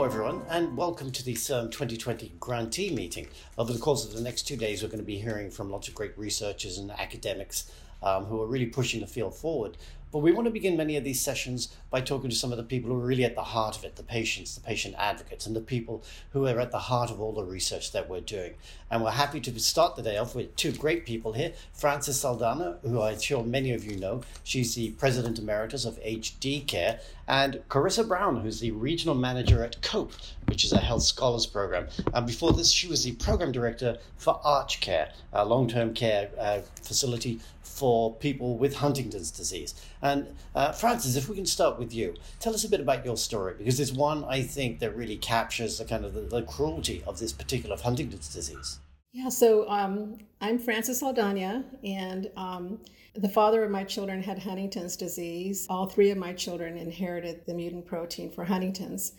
Hello, everyone, and welcome to the CIRM um, 2020 grantee meeting. Over the course of the next two days, we're going to be hearing from lots of great researchers and academics um, who are really pushing the field forward. But we want to begin many of these sessions by talking to some of the people who are really at the heart of it the patients, the patient advocates, and the people who are at the heart of all the research that we're doing. And we're happy to start the day off with two great people here Frances Saldana, who I'm sure many of you know. She's the president emeritus of HD Care, and Carissa Brown, who's the regional manager at COPE, which is a health scholars program. And before this, she was the program director for Arch Care, a long term care uh, facility for people with Huntington's disease. And uh, Frances, if we can start with you, tell us a bit about your story because it's one I think that really captures the kind of the, the cruelty of this particular Huntington's disease. Yeah, so um, I'm Frances Saldana, and um, the father of my children had Huntington's disease. All three of my children inherited the mutant protein for Huntington's.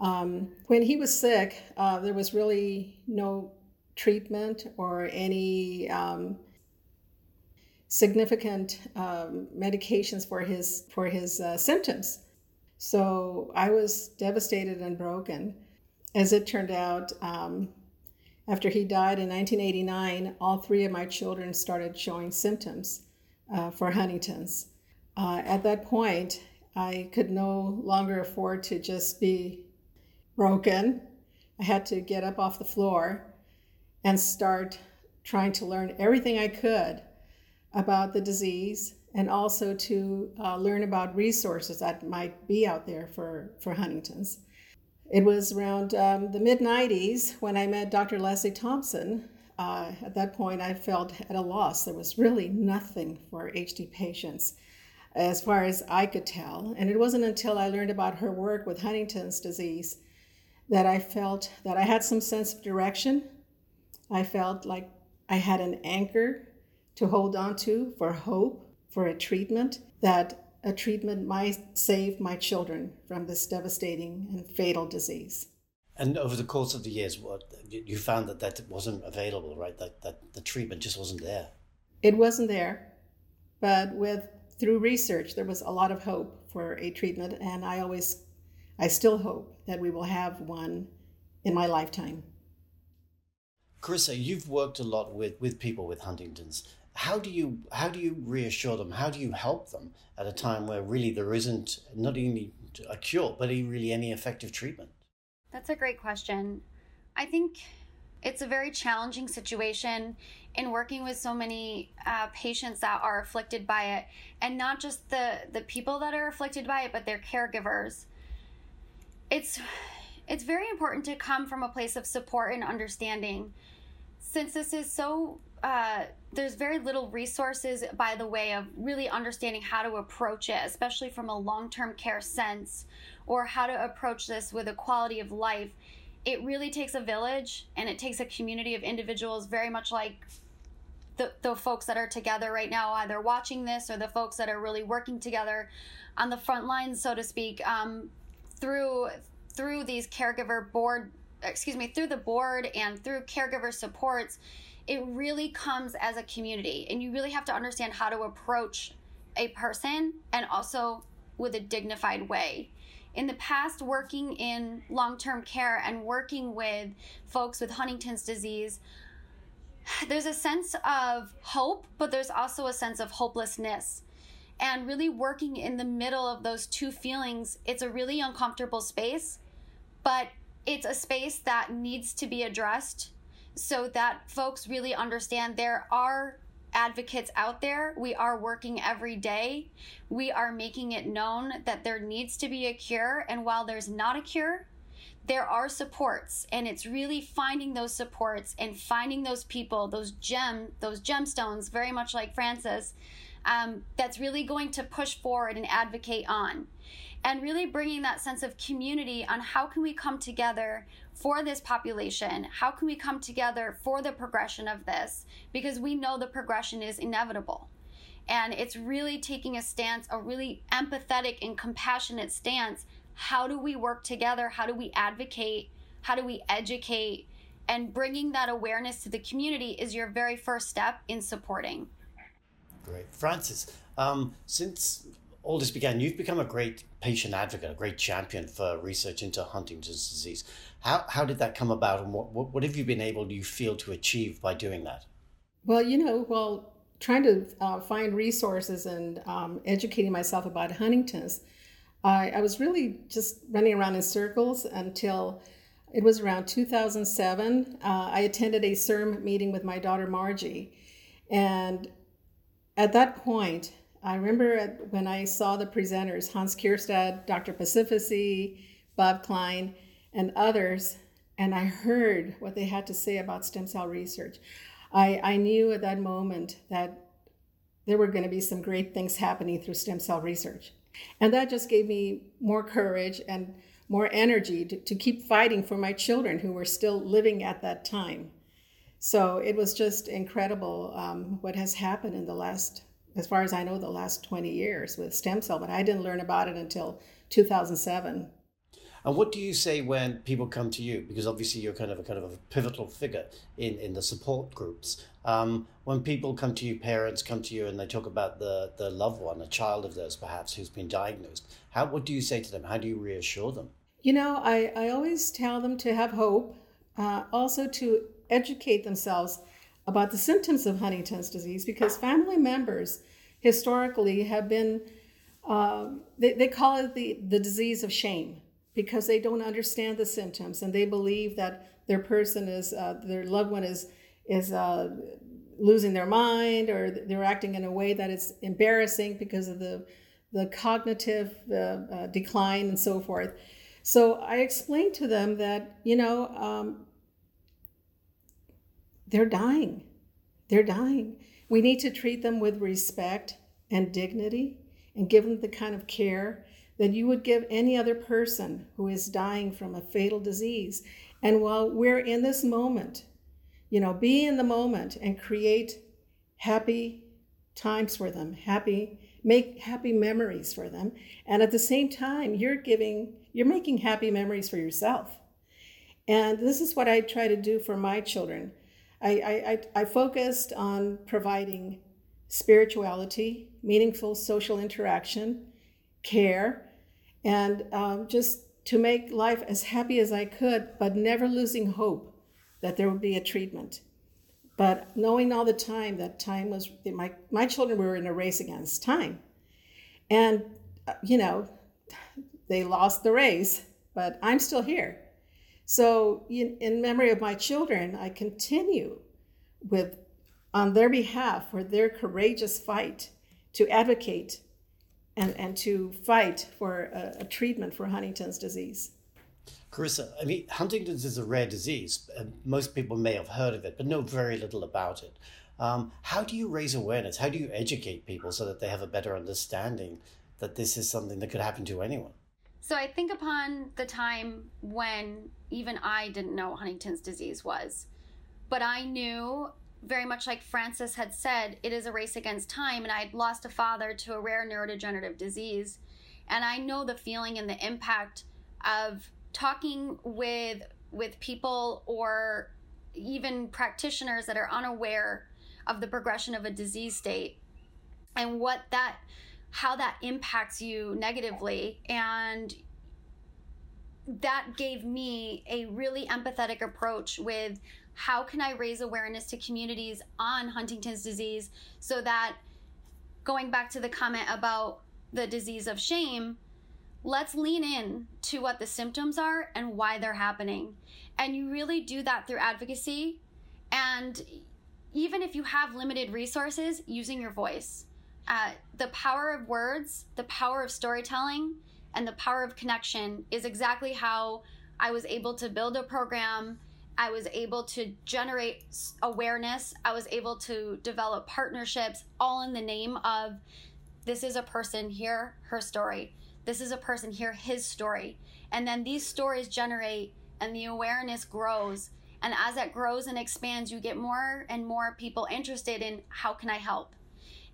Um, when he was sick, uh, there was really no treatment or any um, significant um, medications for his for his uh, symptoms. So I was devastated and broken. As it turned out, um, after he died in 1989, all three of my children started showing symptoms uh, for Huntington's. Uh, at that point, I could no longer afford to just be broken. I had to get up off the floor and start trying to learn everything I could about the disease and also to uh, learn about resources that might be out there for, for Huntington's. It was around um, the mid 90s when I met Dr. Leslie Thompson. Uh, at that point, I felt at a loss. There was really nothing for HD patients as far as I could tell. And it wasn't until I learned about her work with Huntington's disease that I felt that I had some sense of direction. I felt like I had an anchor to hold on to for hope, for a treatment, that a treatment might save my children from this devastating and fatal disease. And over the course of the years, what you found that that wasn't available, right? That that the treatment just wasn't there. It wasn't there, but with through research, there was a lot of hope for a treatment, and I always, I still hope that we will have one in my lifetime. Carissa, you've worked a lot with with people with Huntington's how do you how do you reassure them? How do you help them at a time where really there isn't not only a cure but really any effective treatment? That's a great question. I think it's a very challenging situation in working with so many uh, patients that are afflicted by it, and not just the the people that are afflicted by it, but their caregivers. It's it's very important to come from a place of support and understanding, since this is so uh, there's very little resources by the way of really understanding how to approach it, especially from a long term care sense, or how to approach this with a quality of life. It really takes a village and it takes a community of individuals, very much like the, the folks that are together right now, either watching this or the folks that are really working together on the front lines, so to speak, um, through through these caregiver board, excuse me, through the board and through caregiver supports it really comes as a community. And you really have to understand how to approach a person and also with a dignified way. In the past working in long-term care and working with folks with huntington's disease there's a sense of hope but there's also a sense of hopelessness. And really working in the middle of those two feelings it's a really uncomfortable space but it's a space that needs to be addressed so that folks really understand there are advocates out there. We are working every day. We are making it known that there needs to be a cure. And while there's not a cure, there are supports and it's really finding those supports and finding those people those gem those gemstones very much like frances um, that's really going to push forward and advocate on and really bringing that sense of community on how can we come together for this population? How can we come together for the progression of this? Because we know the progression is inevitable. And it's really taking a stance, a really empathetic and compassionate stance. How do we work together? How do we advocate? How do we educate? And bringing that awareness to the community is your very first step in supporting. Great. frances um, since all this began, you've become a great patient advocate, a great champion for research into Huntington's disease. How, how did that come about, and what, what, what have you been able, do you feel, to achieve by doing that? Well, you know, while trying to uh, find resources and um, educating myself about Huntington's, I, I was really just running around in circles until it was around 2007. Uh, I attended a CIRM meeting with my daughter Margie. And at that point, I remember when I saw the presenters, Hans Keirstead, Dr. Pacifici, Bob Klein, and others, and I heard what they had to say about stem cell research. I, I knew at that moment that there were going to be some great things happening through stem cell research. And that just gave me more courage and more energy to, to keep fighting for my children who were still living at that time. So it was just incredible um, what has happened in the last, as far as I know, the last 20 years with stem cell, but I didn't learn about it until 2007. And what do you say when people come to you? Because obviously you're kind of a kind of a pivotal figure in, in the support groups. Um, when people come to you, parents come to you and they talk about the, the loved one, a child of theirs perhaps, who's been diagnosed, how what do you say to them? How do you reassure them? You know, I, I always tell them to have hope, uh, also to educate themselves about the symptoms of Huntington's disease because family members historically have been, uh, they, they call it the, the disease of shame because they don't understand the symptoms and they believe that their person is uh, their loved one is is uh, losing their mind or they're acting in a way that is embarrassing because of the the cognitive uh, uh decline and so forth. So I explained to them that you know um, they're dying, they're dying. We need to treat them with respect and dignity and give them the kind of care that you would give any other person who is dying from a fatal disease. And while we're in this moment, you know, be in the moment and create happy times for them, happy, make happy memories for them. And at the same time, you're giving, you're making happy memories for yourself. And this is what I try to do for my children. I, I, I focused on providing spirituality, meaningful social interaction, care, and um, just to make life as happy as I could, but never losing hope that there would be a treatment. But knowing all the time that time was, my, my children were in a race against time. And, uh, you know, they lost the race, but I'm still here. So, in, in memory of my children, I continue with, on their behalf, for their courageous fight to advocate and, and to fight for a, a treatment for Huntington's disease. Carissa, I mean, Huntington's is a rare disease. Most people may have heard of it, but know very little about it. Um, how do you raise awareness? How do you educate people so that they have a better understanding that this is something that could happen to anyone? So I think upon the time when even I didn't know what Huntington's disease was, but I knew very much like Frances had said, it is a race against time. And I had lost a father to a rare neurodegenerative disease. And I know the feeling and the impact of talking with with people or even practitioners that are unaware of the progression of a disease state and what that how that impacts you negatively and that gave me a really empathetic approach with how can I raise awareness to communities on Huntington's disease so that going back to the comment about the disease of shame, let's lean in to what the symptoms are and why they're happening. And you really do that through advocacy and even if you have limited resources, using your voice. Uh, the power of words, the power of storytelling, and the power of connection is exactly how I was able to build a program I was able to generate awareness. I was able to develop partnerships, all in the name of this is a person, hear her story. This is a person, hear his story. And then these stories generate and the awareness grows. And as it grows and expands, you get more and more people interested in how can I help?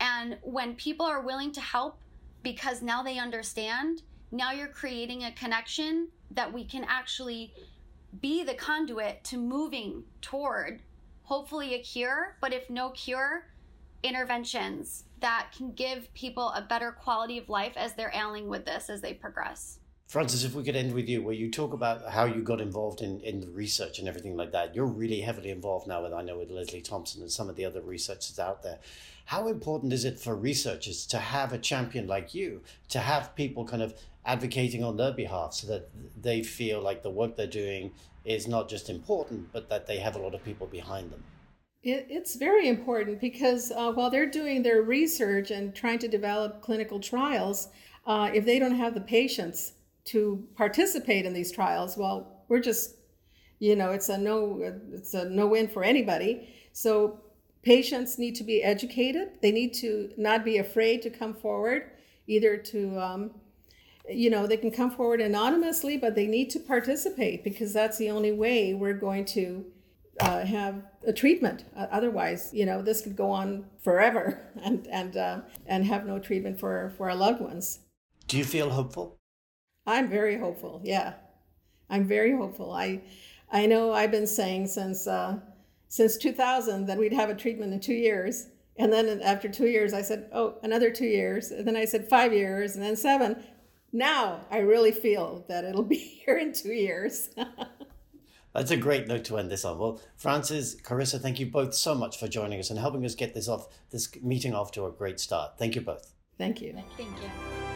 And when people are willing to help because now they understand, now you're creating a connection that we can actually be the conduit to moving toward hopefully a cure. But if no cure, interventions that can give people a better quality of life as they're ailing with this as they progress. Frances, if we could end with you, where you talk about how you got involved in, in the research and everything like that. You're really heavily involved now with, I know, with Leslie Thompson and some of the other researchers out there. How important is it for researchers to have a champion like you, to have people kind of advocating on their behalf so that they feel like the work they're doing is not just important, but that they have a lot of people behind them? It, it's very important because uh, while they're doing their research and trying to develop clinical trials, uh, if they don't have the patients to participate in these trials, well, we're just, you know, it's a no, it's a no win for anybody. So patients need to be educated. They need to not be afraid to come forward, either to, um, you know, they can come forward anonymously, but they need to participate because that's the only way we're going to uh, have a treatment. Uh, otherwise, you know, this could go on forever and and uh, and have no treatment for for our loved ones. Do you feel hopeful? I'm very hopeful. Yeah, I'm very hopeful. I I know I've been saying since uh, since 2000 that we'd have a treatment in two years. And then after two years, I said, oh, another two years. And then I said five years, and then seven. Now I really feel that it'll be here in two years. That's a great note to end this on. Well, Frances, Carissa, thank you both so much for joining us and helping us get this off this meeting off to a great start. Thank you both. Thank you. Thank you.